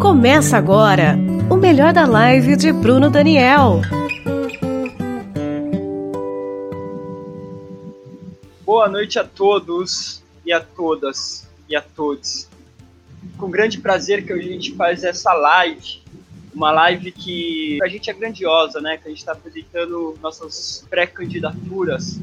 Começa agora o melhor da live de Bruno Daniel. Boa noite a todos e a todas e a todos. Com grande prazer que a gente faz essa live, uma live que a gente é grandiosa, né? Que a gente está apresentando nossas pré-candidaturas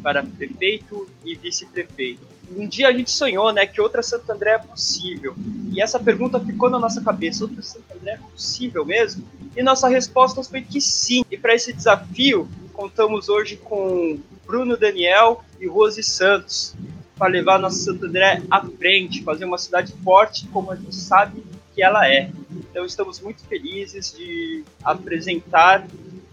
para prefeito e vice-prefeito um dia a gente sonhou, né, que outra Santo André é possível. E essa pergunta ficou na nossa cabeça: outra Santo André é possível mesmo? E nossa resposta foi que sim. E para esse desafio, contamos hoje com Bruno Daniel e Rose Santos para levar nossa Santo André à frente, fazer uma cidade forte como a gente sabe que ela é. Então estamos muito felizes de apresentar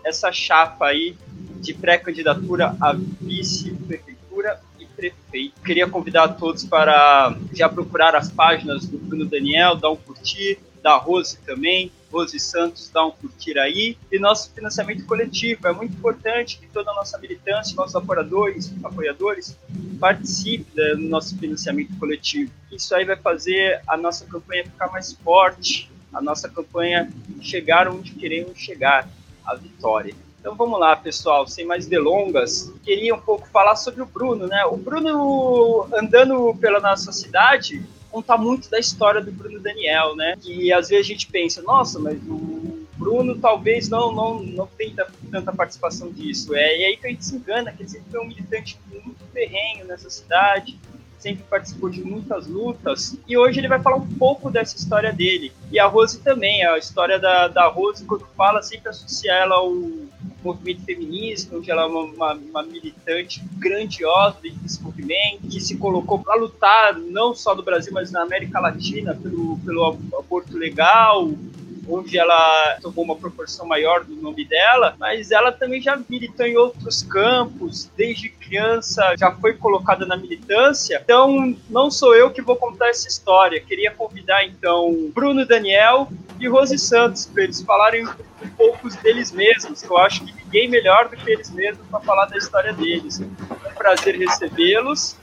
essa chapa aí de pré-candidatura a vice-prefeitura prefeito. Queria convidar todos para já procurar as páginas do Bruno Daniel, dar um curtir, da Rose também, Rose Santos, dá um curtir aí. E nosso financiamento coletivo, é muito importante que toda a nossa militância, nossos apoiadores, apoiadores participem do nosso financiamento coletivo. Isso aí vai fazer a nossa campanha ficar mais forte, a nossa campanha chegar onde queremos chegar, a vitória. Então vamos lá, pessoal, sem mais delongas. Queria um pouco falar sobre o Bruno, né? O Bruno andando pela nossa cidade conta muito da história do Bruno Daniel, né? E às vezes a gente pensa, nossa, mas o Bruno talvez não não não tenha tanta participação disso. É e aí que a gente se engana, que ele sempre foi um militante muito ferrenho nessa cidade, sempre participou de muitas lutas, e hoje ele vai falar um pouco dessa história dele. E a Rose também, a história da, da Rose, quando fala, sempre associa ela ao movimento feminista, onde ela é uma, uma, uma militante grandiosa desse movimento, que se colocou para lutar não só no Brasil, mas na América Latina pelo, pelo aborto legal, onde ela tomou uma proporção maior do nome dela, mas ela também já militou em outros campos, desde criança já foi colocada na militância. Então, não sou eu que vou contar essa história. Queria convidar então Bruno Daniel e Rose Santos para eles falarem pouco deles mesmos, eu acho que ninguém melhor do que eles mesmos para falar da história deles. É um prazer recebê-los.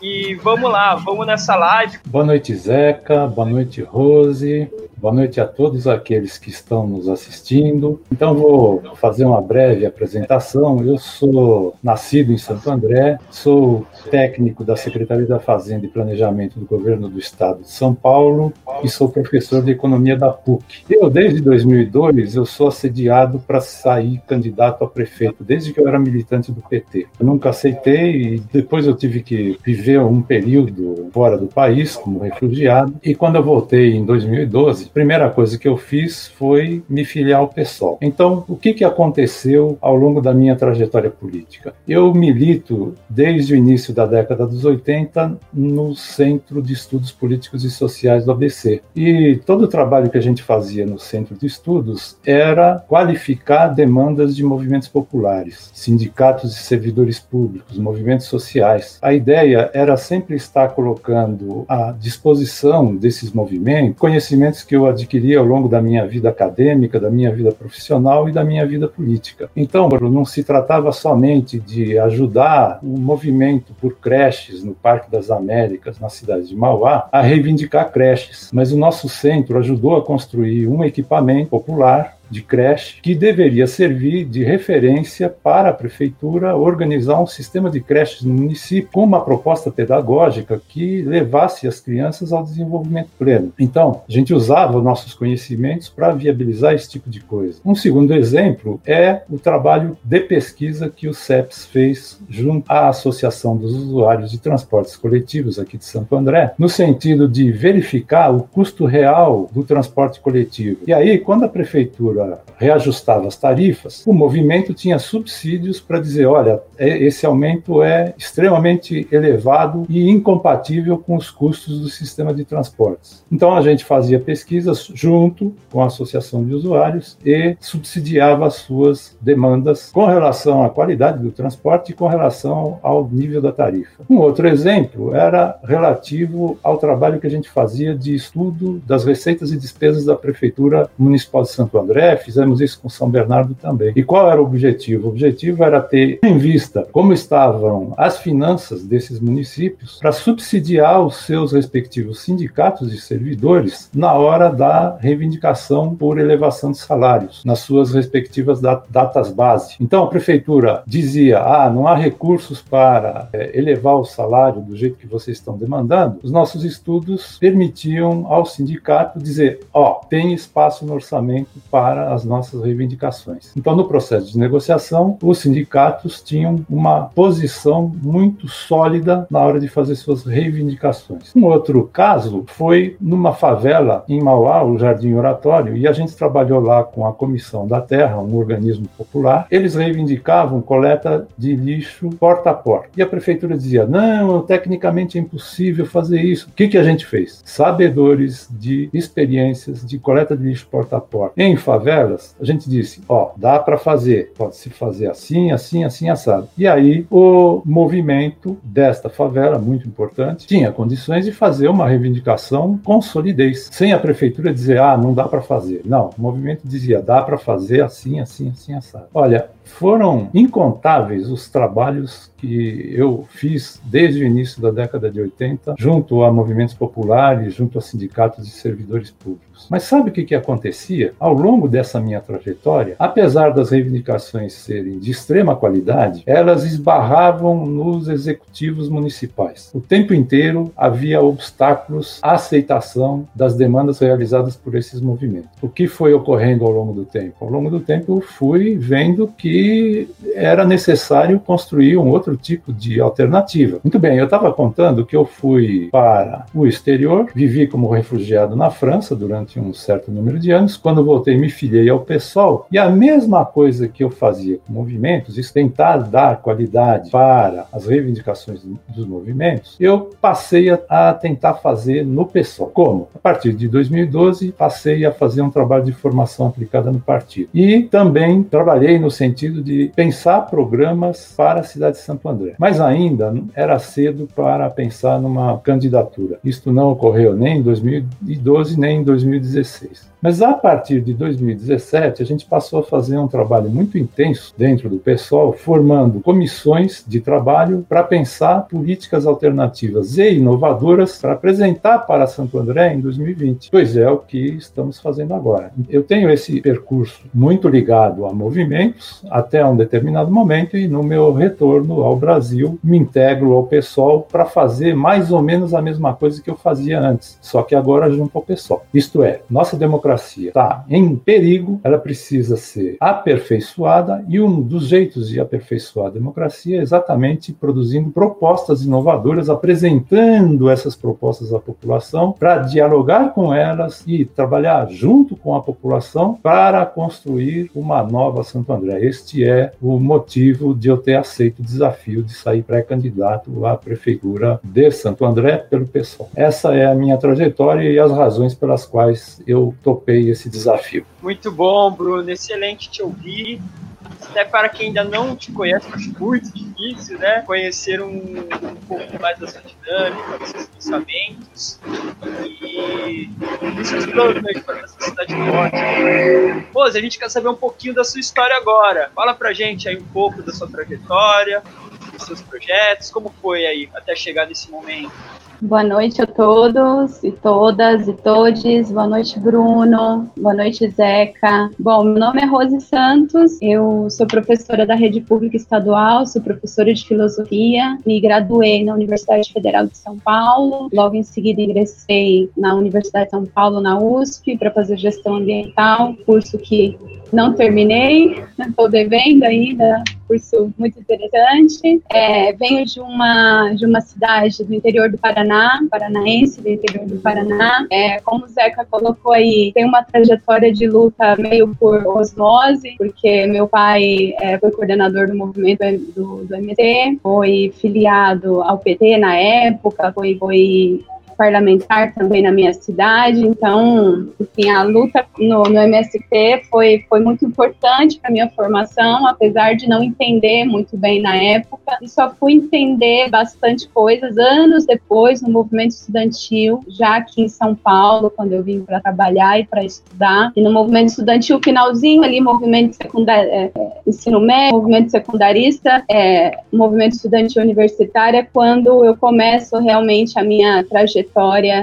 E vamos lá, vamos nessa live. Boa noite, Zeca. Boa noite, Rose. Boa noite a todos aqueles que estão nos assistindo. Então, vou fazer uma breve apresentação. Eu sou nascido em Santo André, sou técnico da Secretaria da Fazenda e Planejamento do Governo do Estado de São Paulo e sou professor de Economia da PUC. Eu, desde 2002, eu sou assediado para sair candidato a prefeito, desde que eu era militante do PT. Eu nunca aceitei e depois eu tive que viver um período fora do país como refugiado. E quando eu voltei em 2012, primeira coisa que eu fiz foi me filiar ao PSOL. Então, o que, que aconteceu ao longo da minha trajetória política? Eu milito desde o início da década dos 80 no Centro de Estudos Políticos e Sociais do ABC. E todo o trabalho que a gente fazia no Centro de Estudos era qualificar demandas de movimentos populares, sindicatos e servidores públicos, movimentos sociais. A ideia era sempre estar colocando à disposição desses movimentos conhecimentos que eu adquiri ao longo da minha vida acadêmica, da minha vida profissional e da minha vida política. Então, não se tratava somente de ajudar o movimento por creches no Parque das Américas, na cidade de Mauá, a reivindicar creches, mas o nosso centro ajudou a construir um equipamento popular de creche que deveria servir de referência para a prefeitura organizar um sistema de creches no município com uma proposta pedagógica que levasse as crianças ao desenvolvimento pleno. Então, a gente usava nossos conhecimentos para viabilizar esse tipo de coisa. Um segundo exemplo é o trabalho de pesquisa que o CEPS fez junto à Associação dos Usuários de Transportes Coletivos aqui de Santo André, no sentido de verificar o custo real do transporte coletivo. E aí, quando a prefeitura prefeitura reajustava as tarifas, o movimento tinha subsídios para dizer: olha, é, esse aumento é extremamente elevado e incompatível com os custos do sistema de transportes. Então a gente fazia pesquisas junto com a associação de usuários e subsidiava as suas demandas com relação à qualidade do transporte e com relação ao nível da tarifa. Um outro exemplo era relativo ao trabalho que a gente fazia de estudo das receitas e despesas da Prefeitura Municipal de Santo André Fizemos isso com São Bernardo também. E qual era o objetivo? O objetivo era ter em vista como estavam as finanças desses municípios para subsidiar os seus respectivos sindicatos de servidores na hora da reivindicação por elevação de salários, nas suas respectivas datas base. Então a prefeitura dizia: ah, não há recursos para é, elevar o salário do jeito que vocês estão demandando. Os nossos estudos permitiam ao sindicato dizer: ó, oh, tem espaço no orçamento para as nossas reivindicações. Então, no processo de negociação, os sindicatos tinham uma posição muito sólida na hora de fazer suas reivindicações. Um outro caso foi numa favela em Mauá, o Jardim Oratório, e a gente trabalhou lá com a Comissão da Terra, um organismo popular. Eles reivindicavam coleta de lixo porta a porta. E a prefeitura dizia: não, tecnicamente é impossível fazer isso. O que, que a gente fez? Sabedores de experiências de coleta de lixo porta a porta em a gente disse: ó, dá para fazer, pode se fazer assim, assim, assim, assado. E aí o movimento desta favela, muito importante, tinha condições de fazer uma reivindicação com solidez, sem a prefeitura dizer: ah, não dá para fazer. Não, o movimento dizia: dá para fazer assim, assim, assim, assado. Olha, foram incontáveis os trabalhos que eu fiz desde o início da década de 80, junto a movimentos populares, junto a sindicatos de servidores públicos. Mas sabe o que, que acontecia? Ao longo dessa minha trajetória, apesar das reivindicações serem de extrema qualidade, elas esbarravam nos executivos municipais. O tempo inteiro havia obstáculos à aceitação das demandas realizadas por esses movimentos. O que foi ocorrendo ao longo do tempo? Ao longo do tempo, fui vendo que era necessário construir um outro tipo de alternativa. Muito bem, eu estava contando que eu fui para o exterior, vivi como refugiado na França durante um certo número de anos. Quando voltei, me filiei ao PSOL e a mesma coisa que eu fazia com movimentos, isso tentar dar qualidade para as reivindicações dos movimentos, eu passei a, tentar fazer no PSOL. Como? A partir de 2012, passei a fazer um trabalho de formação aplicada no partido. E também trabalhei no sentido de pensar programas para a cidade de Santo André. Mas ainda era cedo para pensar numa candidatura. Isto não ocorreu nem em 2012 nem em 2016. Mas a partir de 2017, a gente passou a fazer um trabalho muito intenso dentro do pessoal, formando comissões de trabalho para pensar políticas alternativas e inovadoras para apresentar para Santo André em 2020. Pois é o que estamos fazendo agora. Eu tenho esse percurso muito ligado a movimentos até um determinado momento e no meu retorno ao Brasil me integro ao pessoal para fazer mais ou menos a mesma coisa que eu fazia antes, só que agora junto ao pessoal. Isto é, nossa democracia democracia está em perigo, ela precisa ser aperfeiçoada e um dos jeitos de aperfeiçoar a democracia é exatamente produzindo propostas inovadoras, apresentando essas propostas à população para dialogar com elas e trabalhar junto com a população para construir uma nova Santo André. Este é o motivo de eu ter aceito o desafio de sair pré-candidato à prefeitura de Santo André pelo PSOL. Essa é a minha trajetória e as razões pelas quais eu estou topei esse desafio. Muito bom, Bruno. Excelente te ouvir. Até para quem ainda não te conhece, acho muito difícil, né? Conhecer um, um pouco mais da sua dinâmica, dos seus pensamentos e dos seus planos né, para essa cidade forte. Rose, a gente quer saber um pouquinho da sua história agora. Fala pra gente aí um pouco da sua trajetória, dos seus projetos, como foi aí até chegar nesse momento. Boa noite a todos e todas e todes. Boa noite, Bruno. Boa noite, Zeca. Bom, meu nome é Rose Santos. Eu sou professora da Rede Pública Estadual, sou professora de filosofia. Me graduei na Universidade Federal de São Paulo. Logo em seguida, ingressei na Universidade de São Paulo, na USP, para fazer gestão ambiental, curso que não terminei, estou devendo ainda, curso muito interessante. É, venho de uma, de uma cidade do interior do Paraná, paranaense do interior do Paraná. É, como o Zeca colocou aí, tem uma trajetória de luta meio por osmose, porque meu pai é, foi coordenador do movimento do, do MT, foi filiado ao PT na época, foi, foi parlamentar também na minha cidade, então, enfim, a luta no, no MST foi, foi muito importante para minha formação, apesar de não entender muito bem na época, e só fui entender bastante coisas anos depois no movimento estudantil, já aqui em São Paulo, quando eu vim para trabalhar e para estudar, e no movimento estudantil, finalzinho ali, movimento secundário, é, é, ensino médio, movimento secundarista, é, movimento estudantil universitário, é quando eu começo realmente a minha trajetória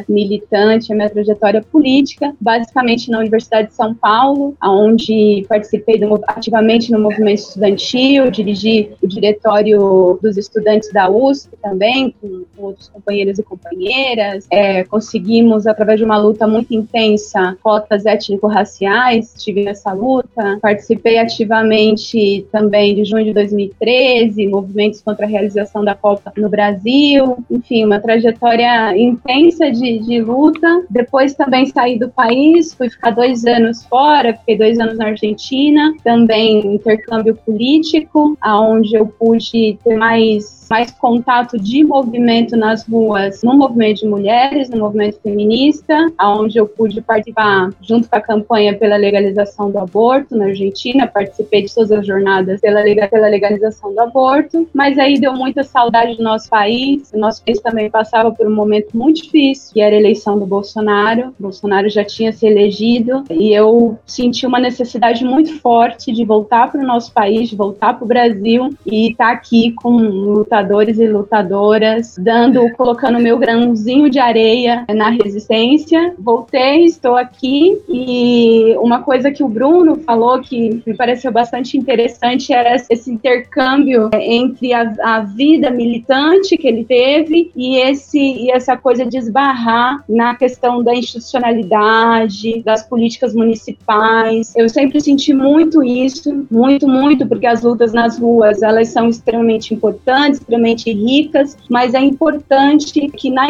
militante, a minha trajetória política, basicamente na Universidade de São Paulo, onde participei do, ativamente no movimento estudantil, dirigi o diretório dos estudantes da USP também, com, outros companheiros e companheiras. É, conseguimos, através de uma luta muito intensa, cotas étnico-raciais, tive essa luta. Participei ativamente também de junho de 2013, movimentos contra a realização da Copa no Brasil. Enfim, uma trajetória intensa de, de luta. Depois também saí do país, fui ficar dois anos fora, fiquei dois anos na Argentina, também intercâmbio político, aonde eu pude ter mais mais contato de movimento nas ruas, no movimento de mulheres, no movimento feminista, aonde eu pude participar junto com a campanha pela legalização do aborto na Argentina, participei de todas as jornadas pela, pela legalização do aborto, mas aí deu muita saudade do nosso país, o nosso país também passava por um momento muito difícil, que era a eleição do Bolsonaro, o Bolsonaro já tinha se elegido, e eu senti uma necessidade muito forte de voltar para o nosso país, de voltar para o Brasil e estar tá aqui com luta lutadores e lutadoras, dando, colocando meu grãozinho de areia na resistência. Voltei, estou aqui e uma coisa que o Bruno falou que me pareceu bastante interessante era esse intercâmbio entre a, a vida militante que ele teve e esse e essa coisa de esbarrar na questão da institucionalidade, das políticas municipais. Eu sempre senti muito isso, muito, muito, porque as lutas nas ruas, elas são extremamente importantes, extremamente ricas, mas é importante que na,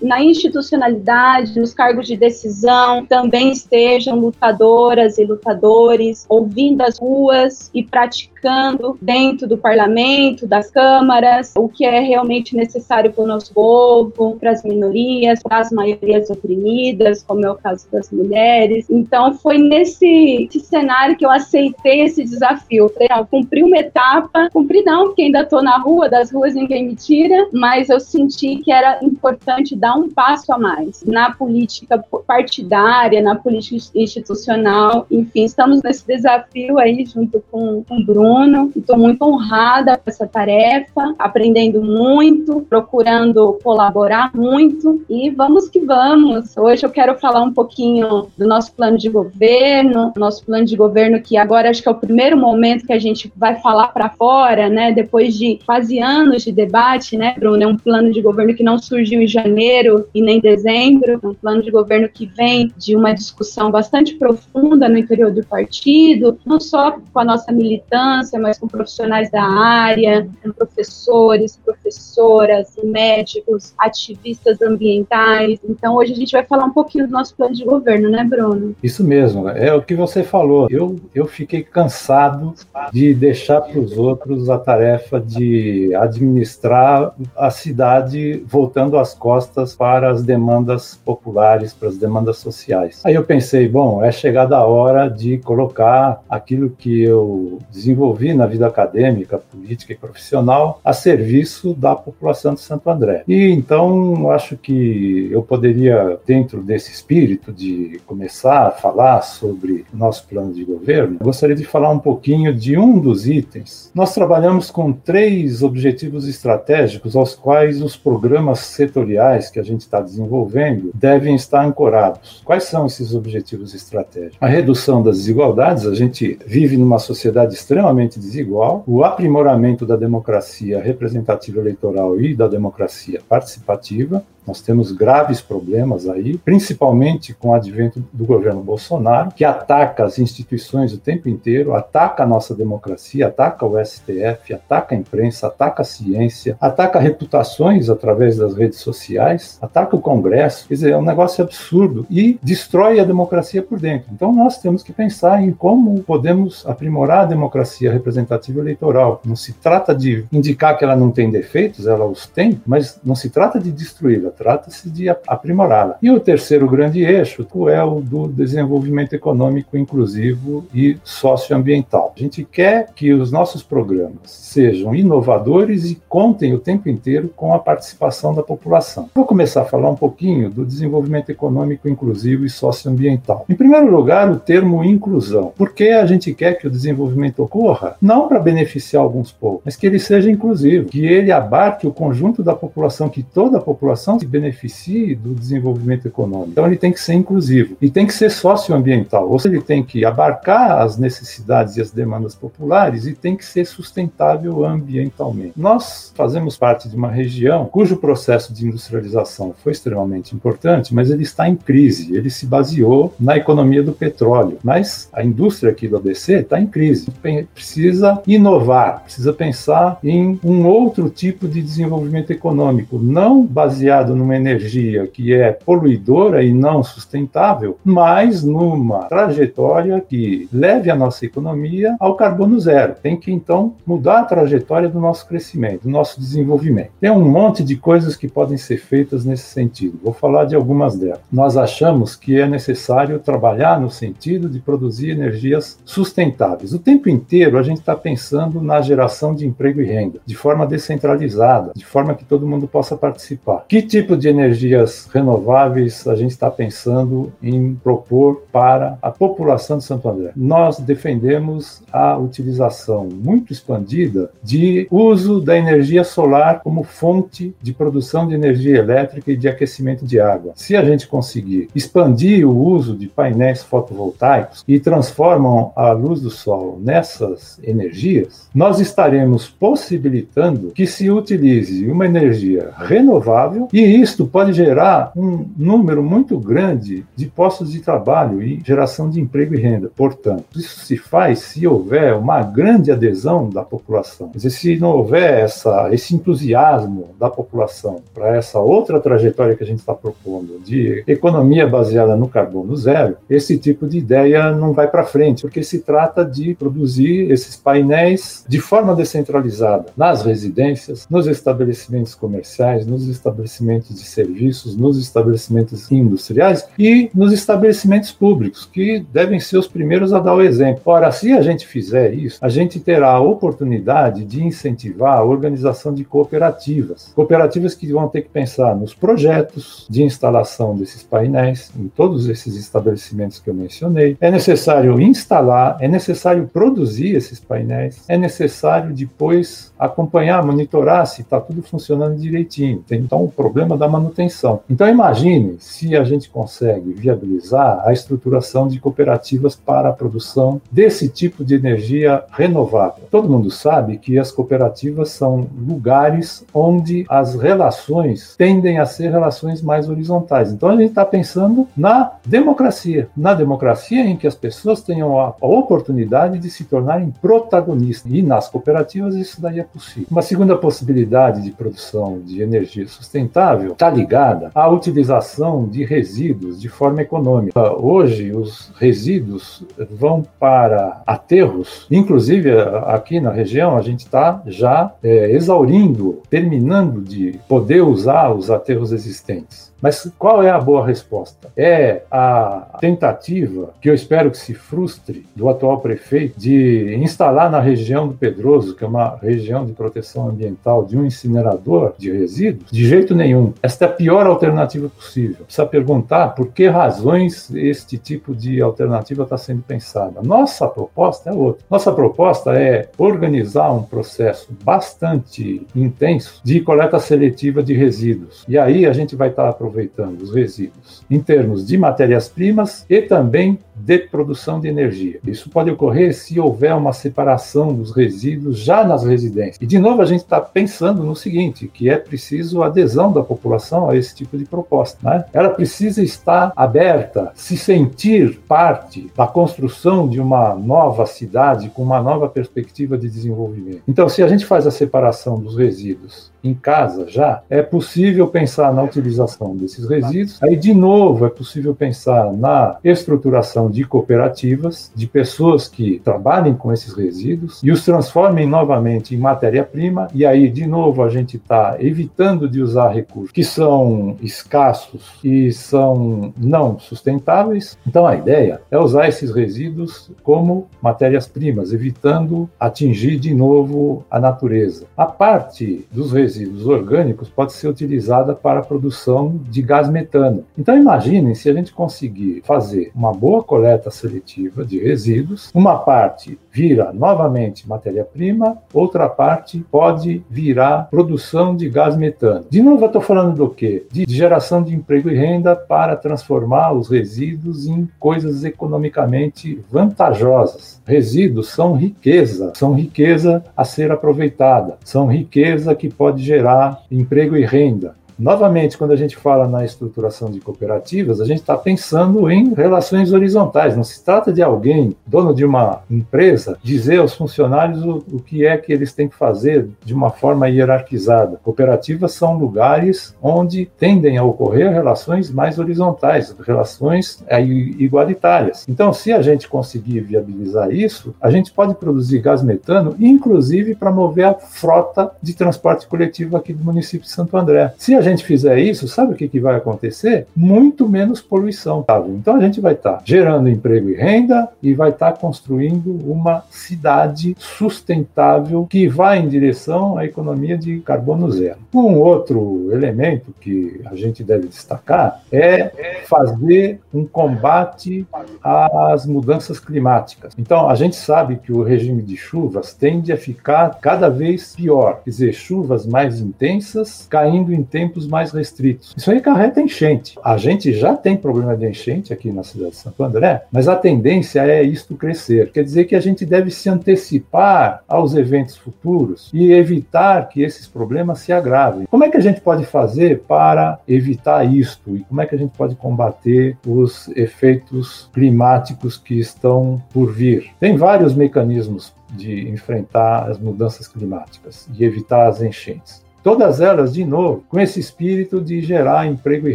na institucionalidade, nos cargos de decisão, também estejam lutadoras e lutadores ouvindo as ruas e praticando dentro do parlamento, das câmaras, o que é realmente necessário para o nosso povo, para as minorias, para as maiorias oprimidas, como é o caso das mulheres. Então, foi nesse cenário que eu aceitei esse desafio. falei, ah, cumpri uma etapa, cumpri não, porque ainda estou na rua, das ruas ninguém me tira, mas eu senti que era importante dar um passo a mais na política partidária, na política institucional. Enfim, estamos nesse desafio aí junto com, com o Bruno. Estou muito honrada com essa tarefa, aprendendo muito, procurando colaborar muito e vamos que vamos. Hoje eu quero falar um pouquinho do nosso plano de governo, nosso plano de governo que agora acho que é o primeiro momento que a gente vai falar para fora, né? Depois de quase anos anos de debate, né, Bruno? É um plano de governo que não surgiu em janeiro e nem dezembro, é um plano de governo que vem de uma discussão bastante profunda no interior do partido, não só com a nossa militância, mas com profissionais da área, com professores, professoras, médicos, ativistas ambientais. Então, hoje a gente vai falar um pouquinho do nosso plano de governo, né, Bruno? Isso mesmo, é o que você falou. Eu, eu fiquei cansado de deixar para os outros a tarefa de administrar a cidade voltando as costas para as demandas populares, para as demandas sociais. Aí eu pensei, bom, é chegada a hora de colocar aquilo que eu desenvolvi na vida acadêmica, política e profissional a serviço da população de Santo André. E então acho que eu poderia, dentro desse espírito de começar a falar sobre o nosso plano de governo, gostaria de falar um pouquinho de um dos itens. Nós trabalhamos com três objetivos objetivos estratégicos aos quais os programas setoriais que a gente está desenvolvendo devem estar ancorados. Quais são esses objetivos estratégicos? A redução das desigualdades, a gente vive numa sociedade extremamente desigual, o aprimoramento da democracia representativa eleitoral e da democracia participativa, nós temos graves problemas aí, principalmente com o advento do governo Bolsonaro, que ataca as instituições o tempo inteiro, ataca a nossa democracia, ataca o STF, ataca a imprensa, ataca a ciência, ataca reputações através das redes sociais, ataca o Congresso. Quer dizer, é um negócio absurdo e destrói a democracia por dentro. Então nós temos que pensar em como podemos aprimorar a democracia representativa eleitoral. Não se trata de indicar que ela não tem defeitos, ela os tem, mas não se trata de destruí-la trata-se de aprimorá-la. E o terceiro grande eixo é o do desenvolvimento econômico inclusivo e socioambiental. A gente quer que os nossos programas sejam inovadores e contem o tempo inteiro com a participação da população. Vou começar a falar um pouquinho do desenvolvimento econômico inclusivo e socioambiental. Em primeiro lugar, o termo inclusão. Porque a gente quer que o desenvolvimento ocorra não para beneficiar alguns poucos, mas que ele seja inclusivo, que ele abarque o conjunto da população, que toda a população se beneficie do desenvolvimento econômico. Então ele tem que ser inclusivo e tem que ser socioambiental, ou seja, ele tem que abarcar as necessidades e as demandas populares e tem que ser sustentável ambientalmente. Nós fazemos parte de uma região cujo processo de industrialização foi extremamente importante, mas ele está em crise. Ele se baseou na economia do petróleo, mas a indústria aqui do ABC está em crise. Precisa inovar, precisa pensar em um outro tipo de desenvolvimento econômico, não baseado numa energia que é poluidora e não sustentável, mas numa trajetória que leve a nossa economia ao carbono zero. Tem que então mudar a trajetória do nosso crescimento, do nosso desenvolvimento. Tem um monte de coisas que podem ser feitas nesse sentido. Vou falar de algumas delas. Nós achamos que é necessário trabalhar no sentido de produzir energias sustentáveis. O tempo inteiro a gente está pensando na geração de emprego e renda, de forma descentralizada, de forma que todo mundo possa participar. Que tipo de energias renováveis a gente está pensando em propor para a população de Santo André? Nós defendemos a utilização muito expandida de uso da energia solar como fonte de produção de energia elétrica e de aquecimento de água. Se a gente conseguir expandir o uso de painéis fotovoltaicos e transformam a luz do sol nessas energias, nós estaremos possibilitando que se utilize uma energia renovável e isto pode gerar um número muito grande de postos de trabalho e geração de emprego e renda. Portanto, isso se faz se houver uma grande adesão da população. Quer dizer, se não houver essa, esse entusiasmo da população para essa outra trajetória que a gente está propondo de economia baseada no carbono zero, esse tipo de ideia não vai para frente, porque se trata de produzir esses painéis de forma descentralizada nas residências, nos estabelecimentos comerciais, nos estabelecimentos de serviços, nos estabelecimentos industriais e nos estabelecimentos públicos, que devem ser os primeiros a dar o exemplo. Ora, se a gente fizer isso, a gente terá a oportunidade de incentivar a organização de cooperativas. Cooperativas que vão ter que pensar nos projetos de instalação desses painéis em todos esses estabelecimentos que eu mencionei. É necessário instalar, é necessário produzir esses painéis, é necessário depois acompanhar, monitorar se está tudo funcionando direitinho. Tem então o problema da manutenção. Então imagine se a gente consegue viabilizar a estruturação de cooperativas para a produção desse tipo de energia renovável. Todo mundo sabe que as cooperativas são lugares onde as relações tendem a ser relações mais horizontais. Então a gente está pensando na democracia, na democracia em que as pessoas tenham a oportunidade de se tornarem protagonistas. E nas cooperativas isso daí é possível. Uma segunda possibilidade de produção de energia sustentável está ligada à utilização de resíduos de forma econômica. Hoje, os resíduos vão para aterros, inclusive aqui na região, a gente está já é, exaurindo, terminando de poder usar os aterros existentes. Mas qual é a boa resposta? É a tentativa, que eu espero que se frustre, do atual prefeito de instalar na região do Pedroso, que é uma região de proteção ambiental, de um incinerador de resíduos? De jeito nenhum. Esta é a pior alternativa possível. Precisa perguntar por que razões este tipo de alternativa está sendo pensada. Nossa proposta é outra. Nossa proposta é organizar um processo bastante intenso de coleta seletiva de resíduos. E aí a gente vai estar tá aproveitando os resíduos em termos de matérias-primas e também de produção de energia. Isso pode ocorrer se houver uma separação dos resíduos já nas residências. E, de novo, a gente está pensando no seguinte, que é preciso adesão da população a esse tipo de proposta. Né? Ela precisa estar aberta, se sentir parte da construção de uma nova cidade com uma nova perspectiva de desenvolvimento. Então, se a gente faz a separação dos resíduos em casa já, é possível pensar na utilização desses resíduos. Aí, de novo, é possível pensar na estruturação de cooperativas, de pessoas que trabalhem com esses resíduos e os transformem novamente em matéria-prima. E aí, de novo, a gente está evitando de usar recursos que são escassos e são não sustentáveis. Então, a ideia é usar esses resíduos como matérias-primas, evitando atingir de novo a natureza. A parte dos resíduos orgânicos pode ser utilizada para a produção de gás metano. Então, imaginem se a gente conseguir fazer uma boa coleta seletiva de resíduos, uma parte vira novamente matéria-prima, outra parte pode virar produção de gás metano. De novo, eu estou falando do quê? De geração de emprego e renda para transformar os resíduos em coisas economicamente vantajosas. Resíduos são riqueza, são riqueza a ser aproveitada, são riqueza que pode gerar emprego e renda. Novamente, quando a gente fala na estruturação de cooperativas, a gente está pensando em relações horizontais. Não se trata de alguém, dono de uma empresa, dizer aos funcionários o, o que é que eles têm que fazer de uma forma hierarquizada. Cooperativas são lugares onde tendem a ocorrer relações mais horizontais, relações é, igualitárias. Então, se a gente conseguir viabilizar isso, a gente pode produzir gás metano, inclusive para mover a frota de transporte coletivo aqui do município de Santo André. Se a gente fizer isso, sabe o que, que vai acontecer? Muito menos poluição. Sabe? Então a gente vai estar tá gerando emprego e renda e vai estar tá construindo uma cidade sustentável que vai em direção à economia de carbono zero. Um outro elemento que a gente deve destacar é fazer um combate às mudanças climáticas. Então a gente sabe que o regime de chuvas tende a ficar cada vez pior, quer dizer, chuvas mais intensas caindo em tempos mais restritos. Isso aí carreta enchente. A gente já tem problema de enchente aqui na cidade de Santo André, mas a tendência é isto crescer. Quer dizer que a gente deve se antecipar aos eventos futuros e evitar que esses problemas se agravem. Como é que a gente pode fazer para evitar isto? E como é que a gente pode combater os efeitos climáticos que estão por vir? Tem vários mecanismos de enfrentar as mudanças climáticas e evitar as enchentes. Todas elas, de novo, com esse espírito de gerar emprego e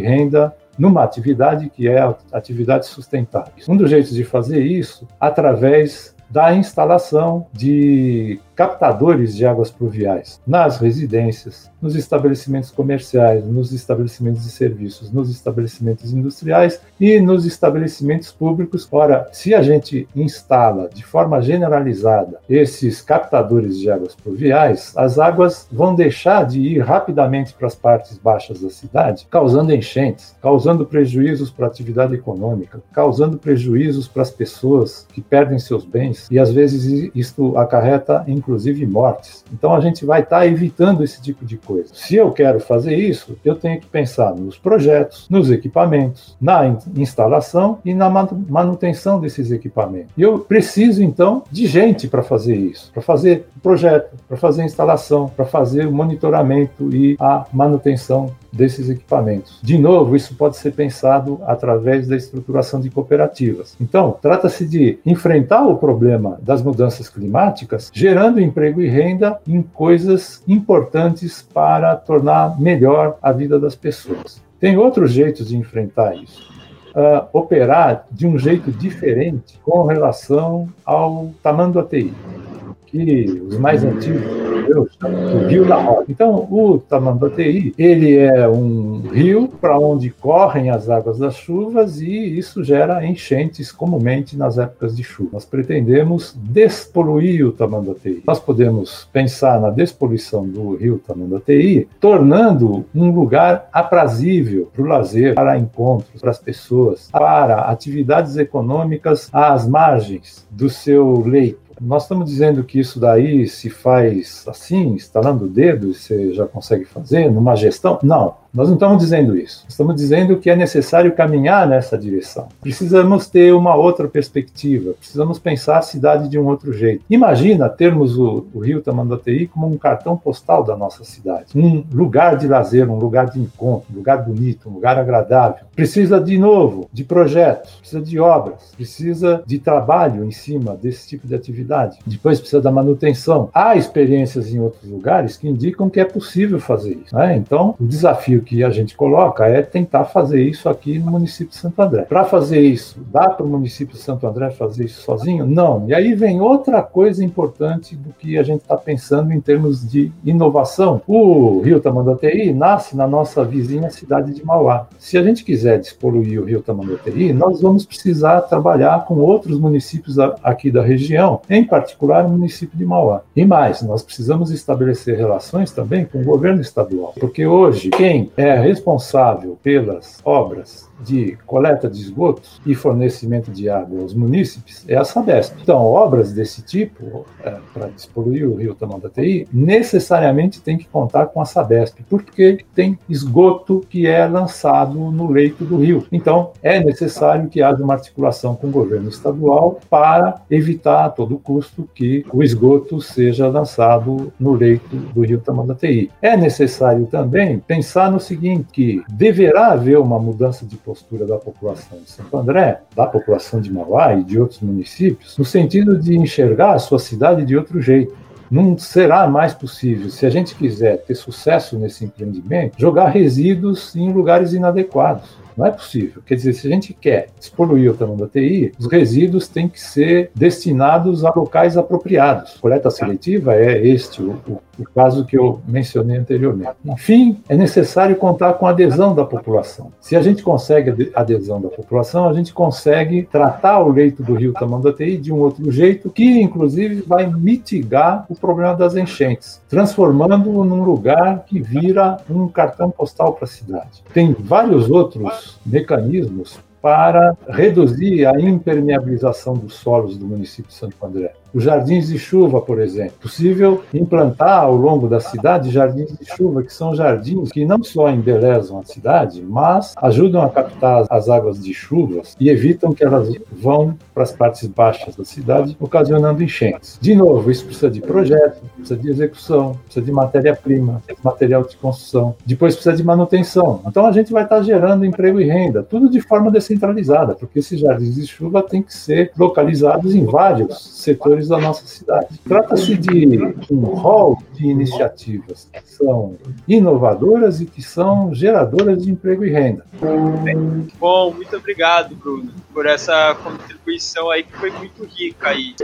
renda numa atividade que é a atividade sustentável. Um dos jeitos de fazer isso, através da instalação de captadores de águas pluviais nas residências, nos estabelecimentos comerciais, nos estabelecimentos de serviços, nos estabelecimentos industriais e nos estabelecimentos públicos. Ora, se a gente instala de forma generalizada esses captadores de águas pluviais, as águas vão deixar de ir rapidamente para as partes baixas da cidade, causando enchentes, causando prejuízos para a atividade econômica, causando prejuízos para as pessoas que perdem seus bens e às vezes isto acarreta inclusive inclusive mortes. Então a gente vai estar tá evitando esse tipo de coisa. Se eu quero fazer isso, eu tenho que pensar nos projetos, nos equipamentos, na instalação e na manutenção desses equipamentos. E eu preciso então de gente para fazer isso, para fazer o projeto, para fazer a instalação, para fazer o monitoramento e a manutenção desses equipamentos. De novo, isso pode ser pensado através da estruturação de cooperativas. Então, trata-se de enfrentar o problema das mudanças climáticas, gerando emprego e renda em coisas importantes para tornar melhor a vida das pessoas. Tem outros jeitos de enfrentar isso. Uh, operar de um jeito diferente com relação ao tamanho do ATI que os mais antigos o Rio da Rocha. Então, o Tamanduateí, ele é um rio para onde correm as águas das chuvas e isso gera enchentes comumente nas épocas de chuva. Nós pretendemos despoluir o Tamanduateí. Nós podemos pensar na despoluição do rio Tamanduateí, tornando um lugar aprazível para o lazer, para encontros, para as pessoas, para atividades econômicas às margens do seu leito nós estamos dizendo que isso daí se faz assim, instalando o dedo, e você já consegue fazer numa gestão? Não. Nós não estamos dizendo isso. Estamos dizendo que é necessário caminhar nessa direção. Precisamos ter uma outra perspectiva. Precisamos pensar a cidade de um outro jeito. Imagina termos o, o Rio Tamanduateí como um cartão postal da nossa cidade. Um lugar de lazer, um lugar de encontro, um lugar bonito, um lugar agradável. Precisa, de novo, de projetos, precisa de obras, precisa de trabalho em cima desse tipo de atividade cidade. Depois precisa da manutenção. Há experiências em outros lugares que indicam que é possível fazer isso. Né? Então, o desafio que a gente coloca é tentar fazer isso aqui no município de Santo André. Para fazer isso, dá para o município de Santo André fazer isso sozinho? Não. E aí vem outra coisa importante do que a gente está pensando em termos de inovação. O Rio Tamanduateí nasce na nossa vizinha cidade de Mauá. Se a gente quiser despoluir o Rio Tamanduateí, nós vamos precisar trabalhar com outros municípios aqui da região, em particular o município de Mauá. E mais, nós precisamos estabelecer relações também com o governo estadual, porque hoje quem é responsável pelas obras de coleta de esgotos e fornecimento de água aos munícipes é a Sabesp. Então, obras desse tipo, é, para despoluir o rio Tamanduateí, necessariamente tem que contar com a Sabesp, porque tem esgoto que é lançado no leito do rio. Então, é necessário que haja uma articulação com o governo estadual para evitar a todo custo que o esgoto seja lançado no leito do rio Tamanduateí. É necessário também pensar no seguinte, que deverá haver uma mudança de postura da população de Santo André, da população de Mauá e de outros municípios, no sentido de enxergar a sua cidade de outro jeito. Não será mais possível, se a gente quiser ter sucesso nesse empreendimento, jogar resíduos em lugares inadequados. Não é possível. Quer dizer, se a gente quer despoluir o tamanho da TI, os resíduos têm que ser destinados a locais apropriados. Coleta seletiva é este o, o, o caso que eu mencionei anteriormente. Enfim, é necessário contar com a adesão da população. Se a gente consegue a adesão da população, a gente consegue tratar o leito do rio Tamanduateí de um outro jeito, que inclusive vai mitigar o problema das enchentes, transformando-o num lugar que vira um cartão postal para a cidade. Tem vários outros mecanismos para reduzir a impermeabilização dos solos do município de Santo André. Os jardins de chuva, por exemplo. Possível implantar ao longo da cidade jardins de chuva, que são jardins que não só embelezam a cidade, mas ajudam a captar as águas de chuvas e evitam que elas vão para as partes baixas da cidade, ocasionando enchentes. De novo, isso precisa de projeto, precisa de execução, precisa de matéria-prima, material de construção, depois precisa de manutenção. Então a gente vai estar gerando emprego e renda, tudo de forma descentralizada, porque esses jardins de chuva têm que ser localizados em vários setores da nossa cidade. Trata-se de um rol de iniciativas que são inovadoras e que são geradoras de emprego e renda. Bom, muito obrigado, Bruno, por essa contribuição aí que foi muito rica aí.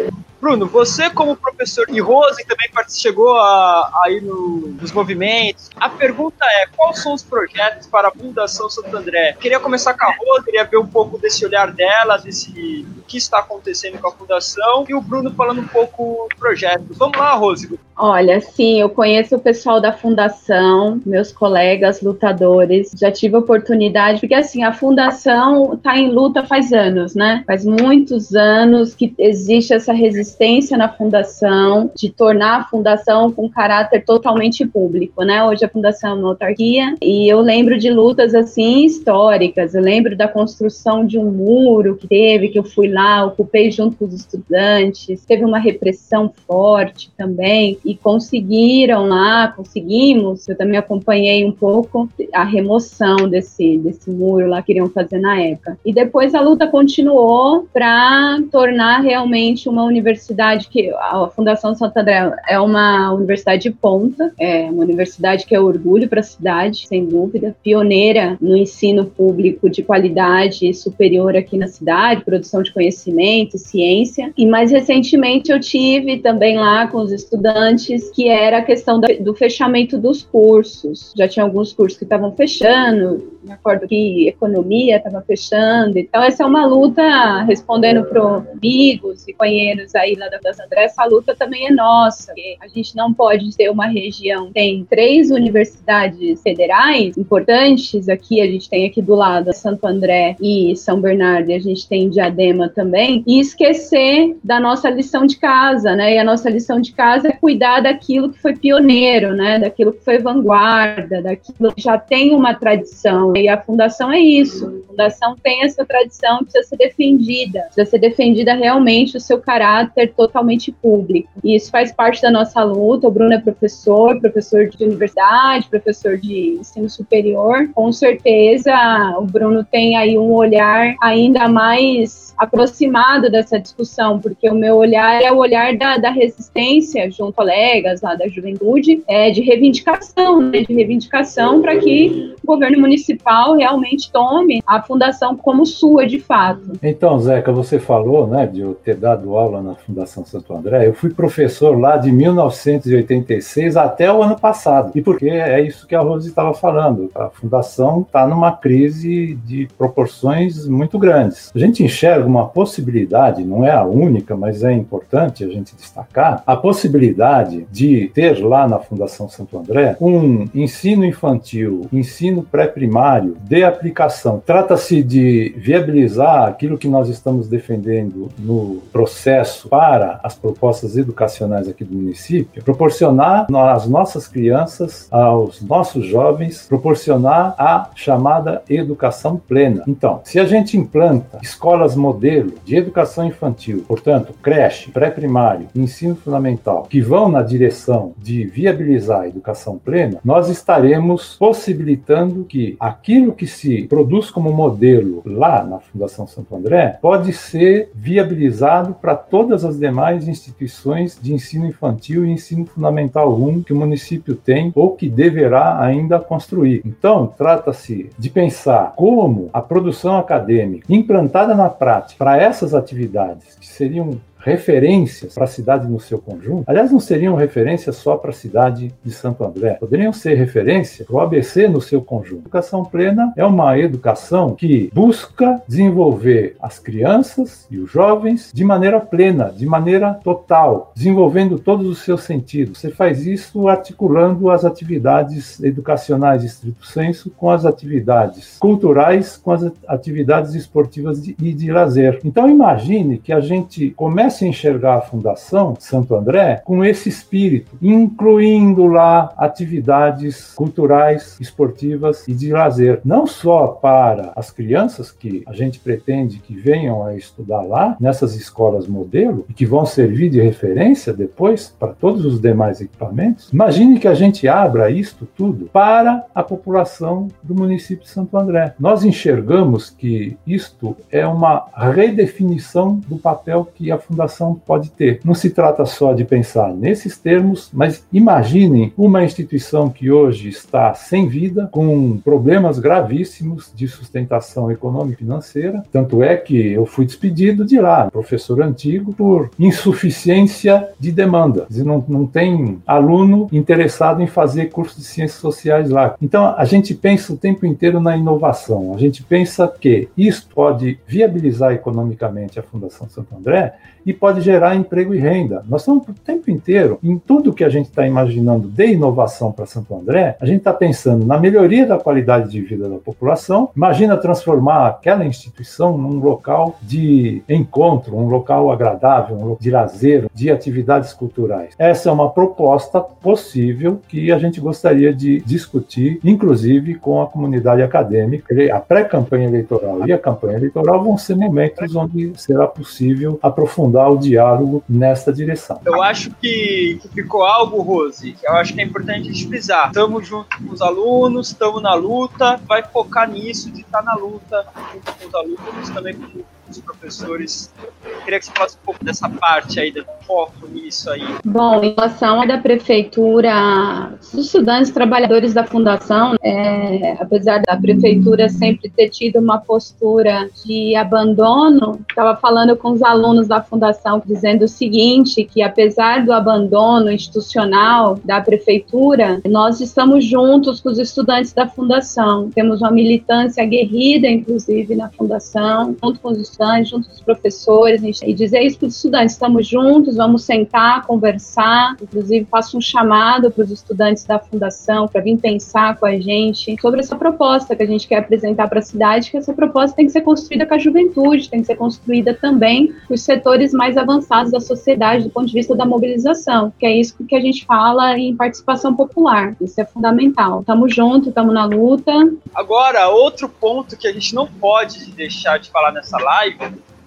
Bruno, você como professor e Rose também chegou a, a ir no, nos movimentos. A pergunta é, quais são os projetos para a Fundação Santo André? Queria começar com a Rose, queria ver um pouco desse olhar dela, desse o que está acontecendo com a Fundação, e o Bruno falando um pouco do projeto. Vamos lá, Rose. Olha, sim, eu conheço o pessoal da Fundação, meus colegas lutadores, já tive oportunidade, porque assim, a Fundação está em luta faz anos, né? Faz muitos anos que existe essa resistência na fundação de tornar a fundação com caráter totalmente público, né? Hoje a fundação é uma autarquia e eu lembro de lutas assim históricas. Eu lembro da construção de um muro que teve, que eu fui lá, ocupei junto com os estudantes. Teve uma repressão forte também e conseguiram lá, conseguimos. Eu também acompanhei um pouco a remoção desse desse muro lá que queriam fazer na época. E depois a luta continuou para tornar realmente uma universidade que a Fundação Santo André é uma universidade de ponta, é uma universidade que é orgulho para a cidade, sem dúvida, pioneira no ensino público de qualidade superior aqui na cidade, produção de conhecimento, ciência. E mais recentemente eu tive também lá com os estudantes que era a questão do fechamento dos cursos. Já tinha alguns cursos que estavam fechando, me acordo que economia estava fechando. Então essa é uma luta respondendo para amigos e companheiros aí lá da Fundação André, essa luta também é nossa. A gente não pode ter uma região tem três universidades federais importantes aqui, a gente tem aqui do lado Santo André e São Bernardo, e a gente tem Diadema também, e esquecer da nossa lição de casa, né? E a nossa lição de casa é cuidar cuidar daquilo que foi pioneiro, né? Daquilo que foi vanguarda, daquilo que já tem uma tradição. E a fundação é isso. A fundação tem essa tradição, precisa ser defendida, precisa ser defendida realmente o seu caráter totalmente público. E isso faz parte da nossa luta. O Bruno é professor, professor de universidade, professor de ensino superior. Com certeza, o Bruno tem aí um olhar ainda mais aproximado dessa discussão, porque o meu olhar é o olhar da, da resistência junto a colegas lá da juventude, é de reivindicação, né, de reivindicação para que o governo municipal realmente tome a fundação como sua de fato. Então, Zeca, você falou, né, de eu ter dado aula na Fundação Santo André. Eu fui professor lá de 1986 até o ano passado. E porque é isso que a Rose estava falando. A fundação está numa crise de proporções muito grandes. A gente enxerga uma possibilidade, não é a única, mas é importante a gente destacar, a possibilidade de ter lá na Fundação Santo André um ensino infantil, ensino pré-primário de aplicação. Trata-se de viabilizar aquilo que nós estamos defendendo no processo para as propostas educacionais aqui do município, proporcionar às nossas crianças, aos nossos jovens, proporcionar a chamada educação plena. Então, se a gente implanta escolas modelo de educação infantil, portanto, creche, pré-primário, ensino fundamental, que vão na direção de viabilizar a educação plena, nós estaremos possibilitando que aquilo que se produz como modelo lá na Fundação Santo André pode ser viabilizado para todas as demais instituições de ensino infantil e ensino fundamental 1 que o município tem ou que deverá ainda construir. Então, trata-se de pensar como a produção acadêmica implantada na prática para essas atividades, que seriam referências para a cidade no seu conjunto, aliás, não seriam referências só para a cidade de Santo André, poderiam ser referência para o ABC no seu conjunto. Educação plena é uma educação que busca desenvolver as crianças e os jovens de maneira plena, de maneira total, desenvolvendo todos os seus sentidos. Você faz isso articulando as atividades educacionais de estrito senso com as atividades culturais, com as atividades esportivas e de, lazer. Então imagine que a gente comece comece a enxergar a Fundação Santo André com esse espírito, incluindo lá atividades culturais, esportivas e de lazer, não só para as crianças que a gente pretende que venham a estudar lá, nessas escolas modelo, e que vão servir de referência depois para todos os demais equipamentos. Imagine que a gente abra isto tudo para a população do município de Santo André. Nós enxergamos que isto é uma redefinição do papel que a Fundação pode ter. Não se trata só de pensar nesses termos, mas imaginem uma instituição que hoje está sem vida, com problemas gravíssimos de sustentação econômica e financeira. Tanto é que eu fui despedido de lá, professor antigo, por insuficiência de demanda. Não, não tem aluno interessado em fazer curso de ciências sociais lá. Então, a gente pensa o tempo inteiro na inovação. A gente pensa que isso pode viabilizar economicamente a Fundação Santo André e pode gerar emprego e renda. Nós estamos o tempo inteiro, em tudo que a gente está imaginando de inovação para Santo André, a gente está pensando na melhoria da qualidade de vida da população. Imagina transformar aquela instituição num local de encontro, um local agradável, um local de lazer, de atividades culturais. Essa é uma proposta possível que a gente gostaria de discutir, inclusive com a comunidade acadêmica. A pré-campanha eleitoral e a campanha eleitoral vão ser momentos onde será possível aprofundar o diálogo nesta direção. Eu acho que, que ficou algo, Rose, que eu acho que é importante a gente frisar. Estamos junto com os alunos, estamos na luta, vai focar nisso, de estar na luta junto com os alunos, também com os professores. Eu queria que você falasse um pouco dessa parte aí, do foco nisso aí. Bom, em relação à da prefeitura, os estudantes trabalhadores da fundação, é, apesar da prefeitura sempre ter tido uma postura de abandono, estava falando com os alunos da fundação dizendo o seguinte, que apesar do abandono institucional da prefeitura, nós estamos juntos com os estudantes da fundação. Temos uma militância aguerrida, inclusive, na fundação, junto com os estudantes, junto com os professores, e dizer isso para os estudantes, estamos juntos, vamos sentar, conversar. Inclusive, faço um chamado para os estudantes da fundação para vir pensar com a gente sobre essa proposta que a gente quer apresentar para a cidade, que essa proposta tem que ser construída com a juventude, tem que ser construída também com os setores mais avançados da sociedade do ponto de vista da mobilização, que é isso que a gente fala em participação popular. Isso é fundamental. Estamos juntos, estamos na luta. Agora, outro ponto que a gente não pode deixar de falar nessa live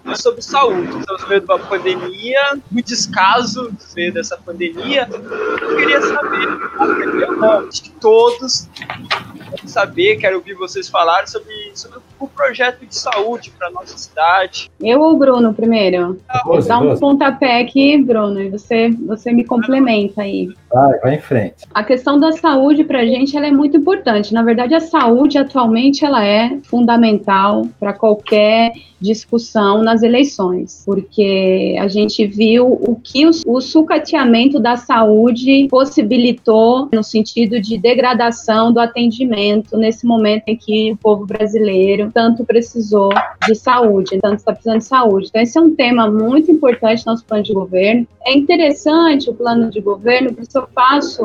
é sobre saúde. Estamos vendo uma pandemia, muito descaso no meio dessa pandemia. Eu queria saber, acho que todos saber, quero ouvir vocês falarem sobre, sobre o projeto de saúde para nossa cidade. Eu ou o Bruno primeiro? Ah, Vou dar um pontapé aqui, Bruno, e você, você me complementa aí. Vai, vai em frente. A questão da saúde para a gente ela é muito importante. Na verdade, a saúde atualmente ela é fundamental para qualquer discussão nas eleições, porque a gente viu o que o, o sucateamento da saúde possibilitou no sentido de degradação do atendimento nesse momento em que o povo brasileiro tanto precisou de saúde, tanto está precisando de saúde. Então, esse é um tema muito importante no nosso plano de governo. É interessante o plano de governo, por isso eu faço,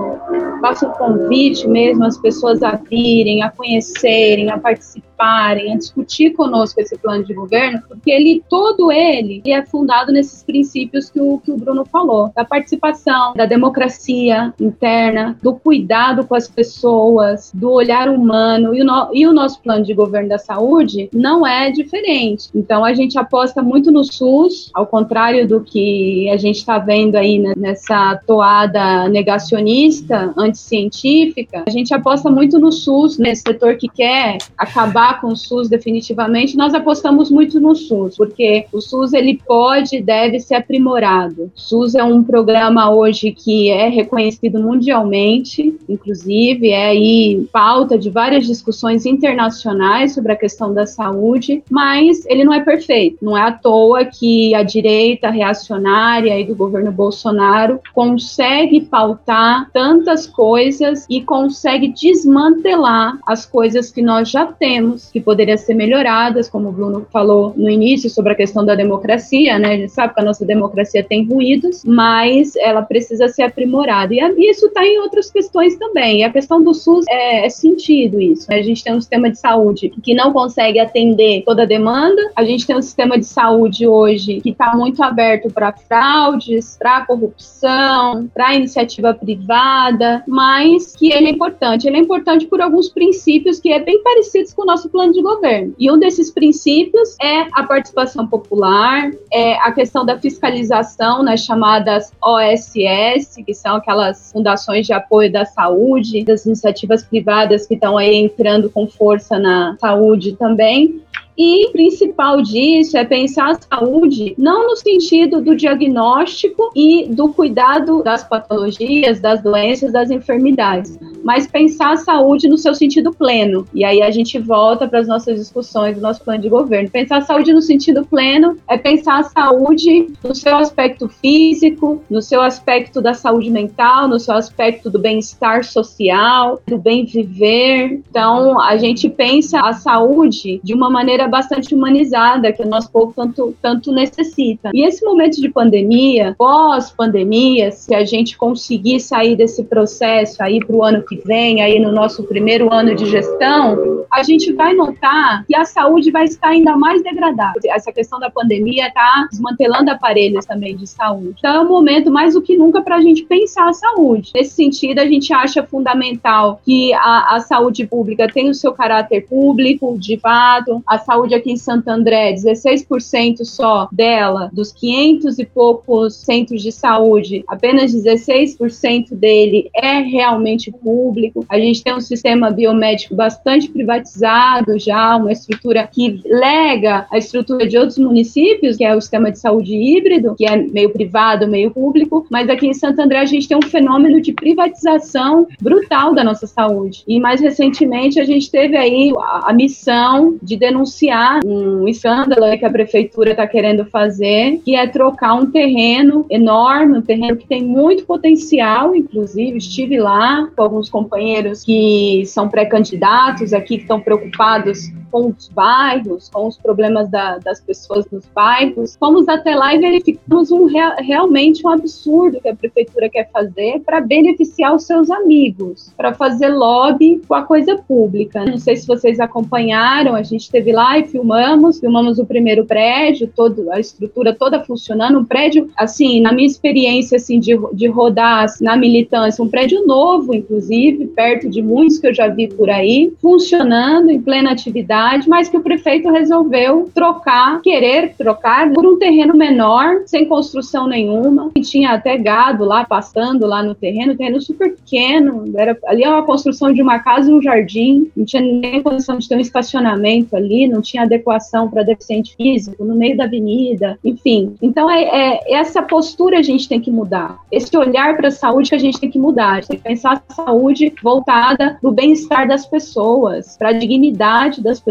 faço um convite mesmo às pessoas a virem, a conhecerem, a participarem, a discutir conosco esse plano de governo, porque ele, todo ele, é fundado nesses princípios que o, que o Bruno falou, da participação, da democracia interna, do cuidado com as pessoas, do olhar humano, e o, no, e o nosso plano de governo da saúde não é diferente. Então, a gente aposta muito no SUS, ao contrário do que a gente está vendo aí nessa toada negacionista, anticientífica, a gente aposta muito no SUS, nesse setor que quer acabar com o SUS definitivamente, nós apostamos muito no SUS, porque o SUS ele pode e deve ser aprimorado. O SUS é um programa hoje que é reconhecido mundialmente, inclusive é aí pauta de várias discussões internacionais sobre a questão da saúde, mas ele não é perfeito. Não é à toa que a direita reacionária aí do governo Bolsonaro consegue pautar tantas coisas e consegue desmantelar as coisas que nós já temos, que poderiam ser melhoradas, como o Bruno falou no início sobre a questão da democracia, né? A gente sabe que a nossa democracia tem ruídos, mas ela precisa ser aprimorada. E isso está em outras questões também. E a questão do SUS é, é sentido isso. Né? A gente tem um sistema de saúde que não consegue atender toda a demanda. A gente tem um sistema de saúde hoje que está muito aberto para fraudes, para corrupção, para iniciativa privada, mas que ele é importante. Ele é importante por alguns princípios que é bem parecidos com o nosso plano de governo. E um desses princípios é a participação popular, é a questão da fiscalização nas chamadas OSS, que são aquelas fundações de apoio da saúde, das iniciativas privadas que estão aí entrando com força na saúde também. E principal disso é pensar a saúde não no sentido do diagnóstico e do cuidado das patologias, das doenças, das enfermidades, mas pensar a saúde no seu sentido pleno. E aí a gente volta para as nossas discussões do nosso plano de governo. Pensar a saúde no sentido pleno é pensar a saúde no seu aspecto físico, no seu aspecto da saúde mental, no seu aspecto do bem-estar social, do bem viver. Então, a gente pensa a saúde de uma maneira bastante humanizada que o nosso povo tanto, tanto necessita. E esse momento de pandemia, pós-pandemia, se a gente conseguir sair desse processo aí para o ano que vem, aí no nosso primeiro ano de gestão, a gente vai notar que a saúde vai estar ainda mais degradada. Essa questão da pandemia está desmantelando aparelhos também de saúde. Então é um momento mais do que nunca para a gente pensar a saúde. Nesse sentido, a gente acha fundamental que a, a saúde pública tenha o seu caráter público, de fato, a saúde saúde aqui em Santo André, 16% só dela, dos 500 e poucos centros de saúde, apenas 16% dele é realmente público. A gente tem um sistema biomédico bastante privatizado já, uma estrutura que lega a estrutura de outros municípios, que é o sistema de saúde híbrido, que é meio privado, meio público, mas aqui em Santo André a gente tem um fenômeno de privatização brutal da nossa saúde. E mais recentemente a gente teve aí a, a missão de denunciar denunciar um escândalo que a prefeitura está querendo fazer, que é trocar um terreno enorme, um terreno que tem muito potencial, inclusive. Estive lá com alguns companheiros que são pré-candidatos aqui, que estão preocupados com os bairros, com os problemas da, das pessoas nos bairros, fomos até lá e verificamos um, realmente um absurdo que a prefeitura quer fazer para beneficiar os seus amigos, para fazer lobby com a coisa pública. Não sei se vocês acompanharam, a gente esteve lá e filmamos, filmamos o primeiro prédio, todo, a estrutura toda funcionando, um prédio, assim, na minha experiência, assim, de, de rodar na militância, um prédio novo, inclusive, perto de muitos que eu já vi por aí, funcionando em plena atividade, mas que o prefeito resolveu trocar, querer trocar por um terreno menor, sem construção nenhuma, e tinha até gado lá passando lá no terreno, terreno super pequeno, era ali é uma construção de uma casa e um jardim, não tinha nem condição de ter um estacionamento ali, não tinha adequação para deficiente físico no meio da avenida, enfim. Então é, é essa postura a gente tem que mudar, esse olhar para a saúde que a gente tem que mudar, a gente tem que pensar a saúde voltada no bem-estar das pessoas, para a dignidade das pessoas,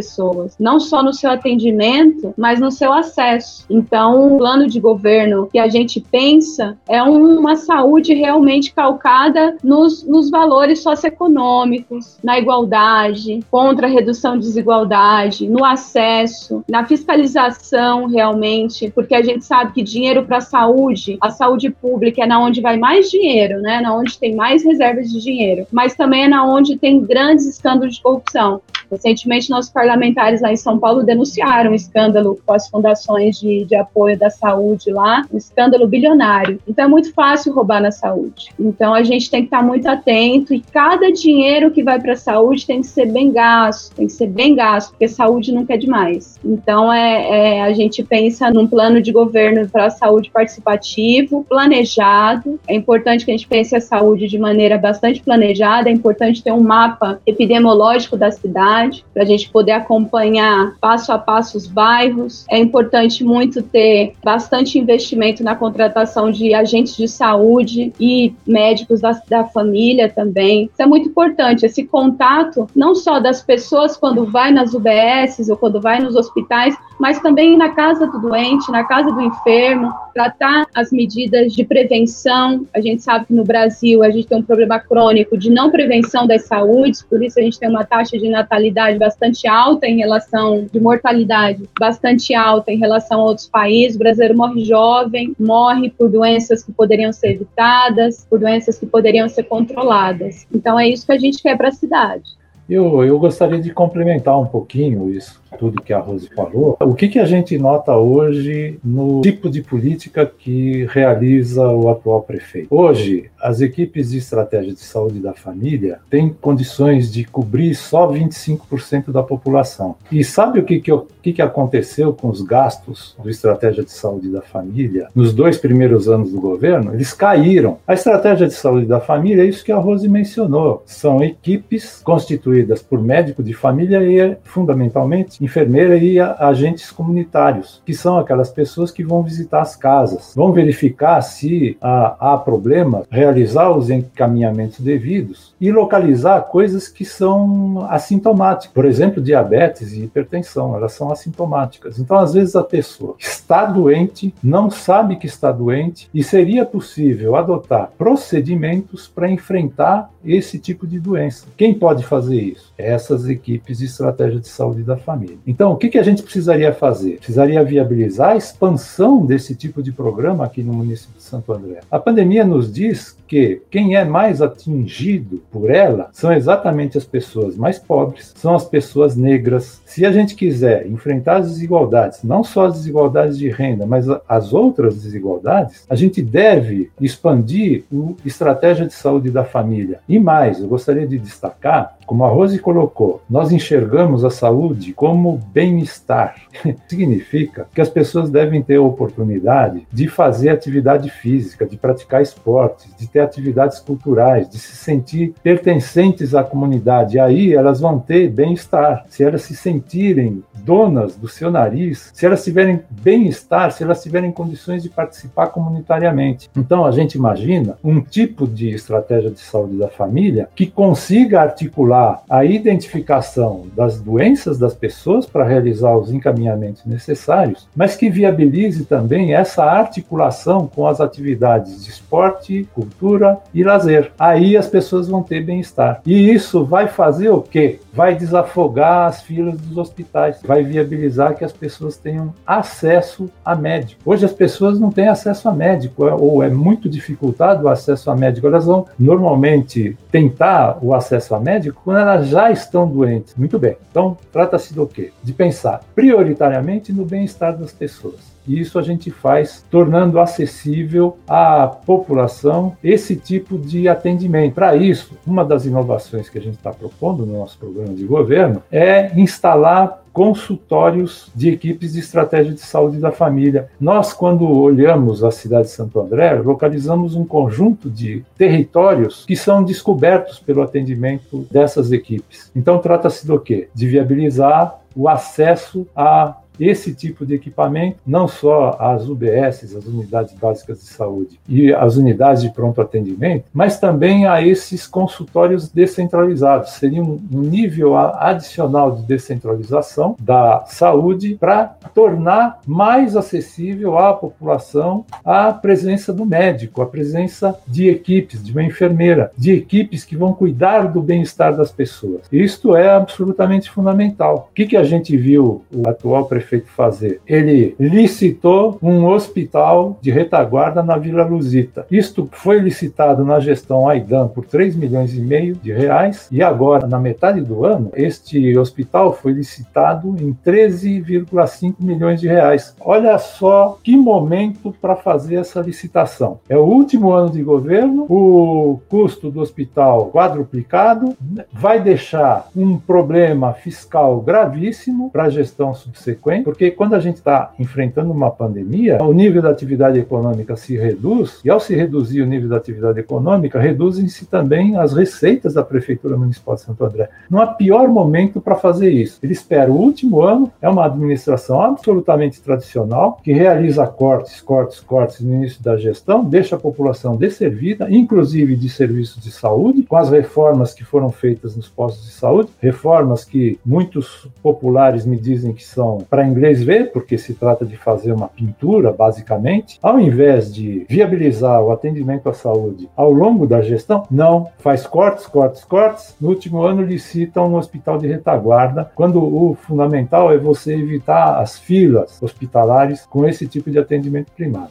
não só no seu atendimento, mas no seu acesso. Então, o plano de governo que a gente pensa é uma saúde realmente calcada nos, nos valores socioeconômicos, na igualdade, contra a redução de desigualdade, no acesso, na fiscalização realmente, porque a gente sabe que dinheiro para a saúde, a saúde pública é na onde vai mais dinheiro, né? Na onde tem mais reservas de dinheiro, mas também é na onde tem grandes escândalos de corrupção. Recentemente, nossos parlamentares lá em São Paulo denunciaram um escândalo com as fundações de, de apoio da saúde lá, um escândalo bilionário. Então, é muito fácil roubar na saúde. Então, a gente tem que estar muito atento e cada dinheiro que vai para a saúde tem que ser bem gasto, tem que ser bem gasto, porque saúde nunca é demais. Então, é, é a gente pensa num plano de governo para a saúde participativo, planejado. É importante que a gente pense a saúde de maneira bastante planejada, é importante ter um mapa epidemiológico da cidade para a gente poder acompanhar passo a passo os bairros. É importante muito ter bastante investimento na contratação de agentes de saúde e médicos da, da família também. Isso é muito importante, esse contato não só das pessoas quando vai nas UBSs ou quando vai nos hospitais, mas também na casa do doente, na casa do enfermo, tratar as medidas de prevenção. A gente sabe que no Brasil a gente tem um problema crônico de não prevenção das saúdes, por isso a gente tem uma taxa de natalidade bastante alta em relação de mortalidade bastante alta em relação a outros países. O brasileiro morre jovem, morre por doenças que poderiam ser evitadas, por doenças que poderiam ser controladas. Então é isso que a gente quer para a cidade. Eu, eu gostaria de complementar um pouquinho isso tudo que a Rose falou, o que, que a gente nota hoje no tipo de política que realiza o atual prefeito? Hoje, as equipes de estratégia de saúde da família têm condições de cobrir só 25% da população. E sabe o que, que, o que, que aconteceu com os gastos do estratégia de saúde da família nos dois primeiros anos do governo? Eles caíram. A estratégia de saúde da família é isso que a Rose mencionou. São equipes constituídas por médico de família e, fundamentalmente, enfermeira e agentes comunitários, que são aquelas pessoas que vão visitar as casas, vão verificar se há, há problema, realizar os encaminhamentos devidos e localizar coisas que são assintomáticas. Por exemplo, diabetes e hipertensão, elas são assintomáticas. Então, às vezes, a pessoa está doente, não sabe que está doente e seria possível adotar procedimentos para enfrentar esse tipo de doença. Quem pode fazer isso? Essas equipes de estratégia de saúde da família. Então, o que, que a gente precisaria fazer? Precisaria viabilizar a expansão desse tipo de programa aqui no município de Santo André. A pandemia nos diz que quem é mais atingido por ela são exatamente as pessoas mais pobres, são as pessoas negras. Se a gente quiser enfrentar as desigualdades, não só as desigualdades de renda, mas as outras desigualdades, a gente deve expandir a estratégia de saúde da família. E mais, eu gostaria de destacar, como a Rose colocou, nós enxergamos a saúde como bem-estar. Significa que as pessoas devem ter a oportunidade de fazer atividade física, de praticar esportes, de ter atividades culturais, de se sentir pertencentes à comunidade. E aí elas vão ter bem-estar. Se elas se sentirem donas do seu nariz, se elas tiverem bem-estar, se elas tiverem condições de participar comunitariamente. Então a gente imagina um tipo de estratégia de saúde da família que consiga articular a identificação das doenças das pessoas para realizar os encaminhamentos necessários, mas que viabilize também essa articulação com as atividades de esporte, cultura e lazer. Aí as pessoas vão ter bem-estar. E isso vai fazer o quê? Vai desafogar as filas dos hospitais, vai viabilizar que as pessoas tenham acesso a médico. Hoje as pessoas não têm acesso a médico, é, ou é muito dificultado o acesso a médico. Elas vão normalmente tentar o acesso a médico quando elas já estão doentes. Muito bem. Então, trata-se do quê? De pensar prioritariamente no bem-estar das pessoas. E isso a gente faz tornando acessível à população esse tipo de atendimento. Para isso, uma das inovações que a gente está propondo no nosso programa de governo é instalar consultórios de equipes de estratégia de saúde da família. Nós, quando olhamos a cidade de Santo André, localizamos um conjunto de territórios que são descobertos pelo atendimento dessas equipes. Então, trata-se do quê? De viabilizar o acesso a esse tipo de equipamento, não só as UBS, as unidades básicas de saúde, e as unidades de pronto atendimento, mas também a esses consultórios descentralizados. Seria um nível adicional de descentralização da saúde para tornar mais acessível à população a presença do médico, a presença de equipes, de uma enfermeira, de equipes que vão cuidar do bem-estar das pessoas. Isto é absolutamente fundamental. O que, que a gente viu o atual prefeito prefeito fazer? Ele licitou um hospital de retaguarda na Vila Luzita. Isto foi licitado na gestão Aidan por 3 milhões e meio de reais e agora, na metade do ano, este hospital foi licitado em 13,5 milhões de reais. Olha só que momento para fazer essa licitação. É o último ano de governo, o custo do hospital quadruplicado, vai deixar um problema fiscal gravíssimo para a gestão subsequente porque quando a gente está enfrentando uma pandemia, o nível da atividade econômica se reduz, e ao se reduzir o nível da atividade econômica, reduzem-se também as receitas da Prefeitura Municipal de Santo André. Não há pior momento para fazer isso. Ele espera o último ano, é uma administração absolutamente tradicional, que realiza cortes, cortes, cortes no início da gestão, deixa a população desservida, inclusive de serviços de saúde, com as reformas que foram feitas nos postos de saúde, reformas que muitos populares me dizem que são para inglês ver, porque se trata de fazer uma pintura, basicamente, ao invés de viabilizar o atendimento à saúde ao longo da gestão, não, faz cortes, cortes, cortes. No último ano licita um hospital de retaguarda, quando o fundamental é você evitar as filas hospitalares com esse tipo de atendimento primário.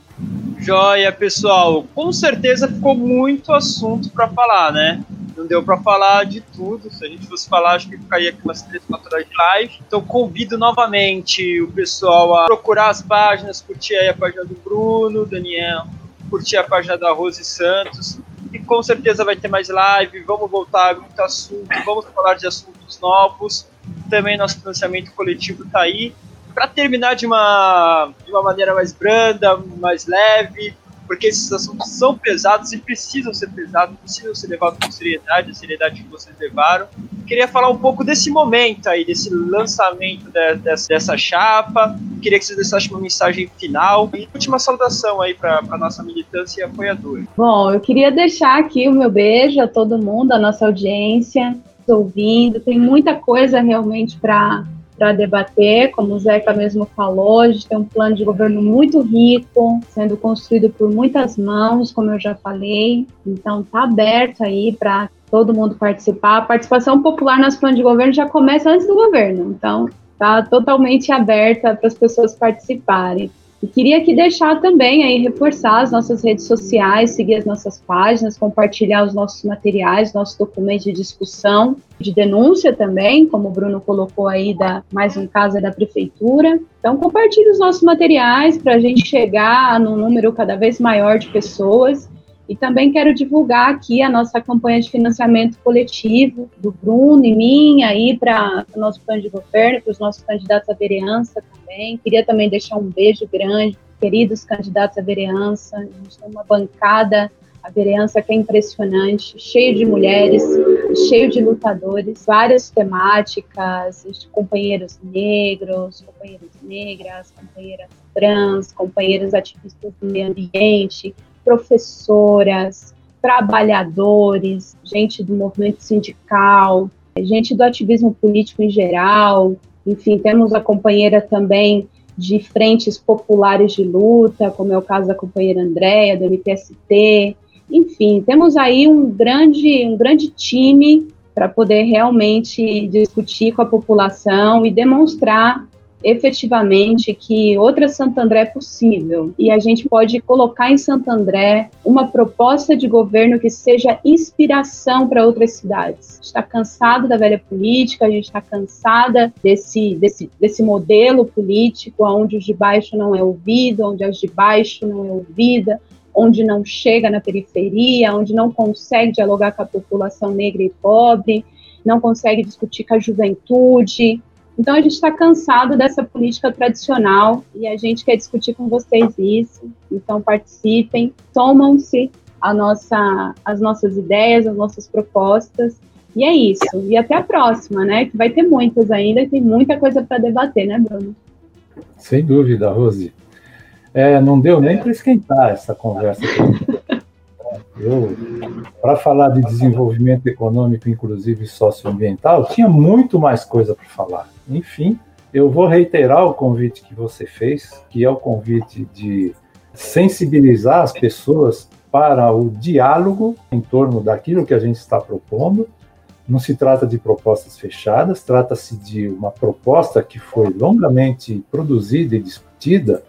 Joia, pessoal. Com certeza ficou muito assunto para falar, né? não deu para falar de tudo. Se a gente fosse falar, acho que ficaria aqui umas três, quatro horas de live. Então convido novamente o pessoal a procurar as páginas, curtir a página do Bruno, Daniel, curtir a página da Rose Santos. E com certeza vai ter mais live, vamos voltar a muito assunto, vamos falar de assuntos novos. Também nosso financiamento coletivo está aí. Para terminar de uma, de uma maneira mais branda, mais leve, porque esses assuntos são pesados e precisam ser pesados, precisam ser levados com seriedade, a seriedade que vocês levaram. Queria falar um pouco desse momento aí, desse lançamento de, dessa, dessa chapa. Queria que vocês deixassem uma mensagem final e última saudação aí para a nossa militância e apoiadora. Bom, eu queria deixar aqui o meu beijo a todo mundo, a nossa audiência, ouvindo. Tem muita coisa realmente para para debater, como o Zeca mesmo falou, a gente tem um plano de governo muito rico, sendo construído por muitas mãos, como eu já falei, então está aberto aí para todo mundo participar. A participação popular nosso plano de governo já começa antes do governo, então está totalmente aberta para as pessoas participarem. E queria aqui deixar também aí reforçar as nossas redes sociais, seguir as nossas páginas, compartilhar os nossos materiais, nossos documentos de discussão, de denúncia também, como o Bruno colocou aí da mais um caso é da prefeitura. Então compartilhe os nossos materiais para a gente chegar num número cada vez maior de pessoas. E também quero divulgar aqui a nossa campanha de financiamento coletivo do Bruno e minha aí para o nosso plano de governo, para os nossos candidatos à vereança também. Queria também deixar um beijo grande, queridos candidatos à vereança. A gente tem uma bancada a vereança que é impressionante, cheio de mulheres, cheio de lutadores, várias temáticas, companheiros negros, companheiras negras, companheiras trans, companheiros ativistas do meio ambiente, professoras, trabalhadores, gente do movimento sindical, gente do ativismo político em geral, enfim, temos a companheira também de frentes populares de luta, como é o caso da companheira Andréia, do MTST, enfim, temos aí um grande, um grande time para poder realmente discutir com a população e demonstrar efetivamente que outra Santo André é possível e a gente pode colocar em Santo André uma proposta de governo que seja inspiração para outras cidades. Está cansado da velha política, a gente está cansada desse, desse, desse modelo político onde os de baixo não é ouvido, onde as de baixo não é ouvida, onde não chega na periferia, onde não consegue dialogar com a população negra e pobre, não consegue discutir com a juventude. Então a gente está cansado dessa política tradicional e a gente quer discutir com vocês isso. Então participem, tomam-se nossa, as nossas ideias, as nossas propostas. E é isso. E até a próxima, né? Que vai ter muitas ainda e tem muita coisa para debater, né, Bruno? Sem dúvida, Rose. É, não deu nem para esquentar essa conversa. Eu, para falar de desenvolvimento econômico, inclusive socioambiental, tinha muito mais coisa para falar. Enfim, eu vou reiterar o convite que você fez, que é o convite de sensibilizar as pessoas para o diálogo em torno daquilo que a gente está propondo. Não se trata de propostas fechadas, trata-se de uma proposta que foi longamente produzida e discutida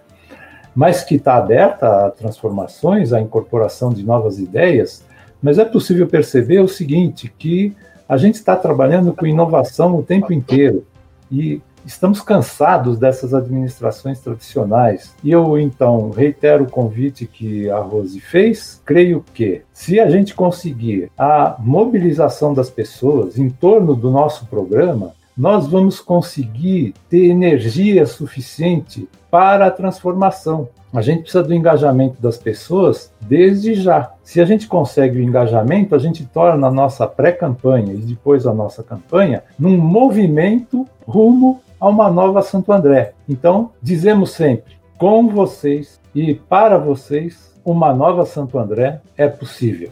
mas que está aberta a transformações, à incorporação de novas ideias, mas é possível perceber o seguinte, que a gente está trabalhando com inovação o tempo inteiro e estamos cansados dessas administrações tradicionais. E eu, então, reitero o convite que a Rose fez. Creio que, se a gente conseguir a mobilização das pessoas em torno do nosso programa, nós vamos conseguir ter energia suficiente para a transformação. A gente precisa do engajamento das pessoas desde já. Se a gente consegue o engajamento, a gente torna a nossa pré-campanha e depois a nossa campanha num movimento rumo a uma nova Santo André. Então, dizemos sempre, com vocês e para vocês, uma nova Santo André é possível.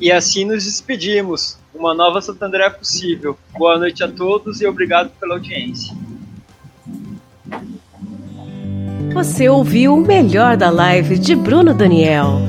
E assim nos despedimos. Uma nova Santo André é possível. Boa noite a todos e obrigado pela audiência. Você ouviu o melhor da live de Bruno Daniel.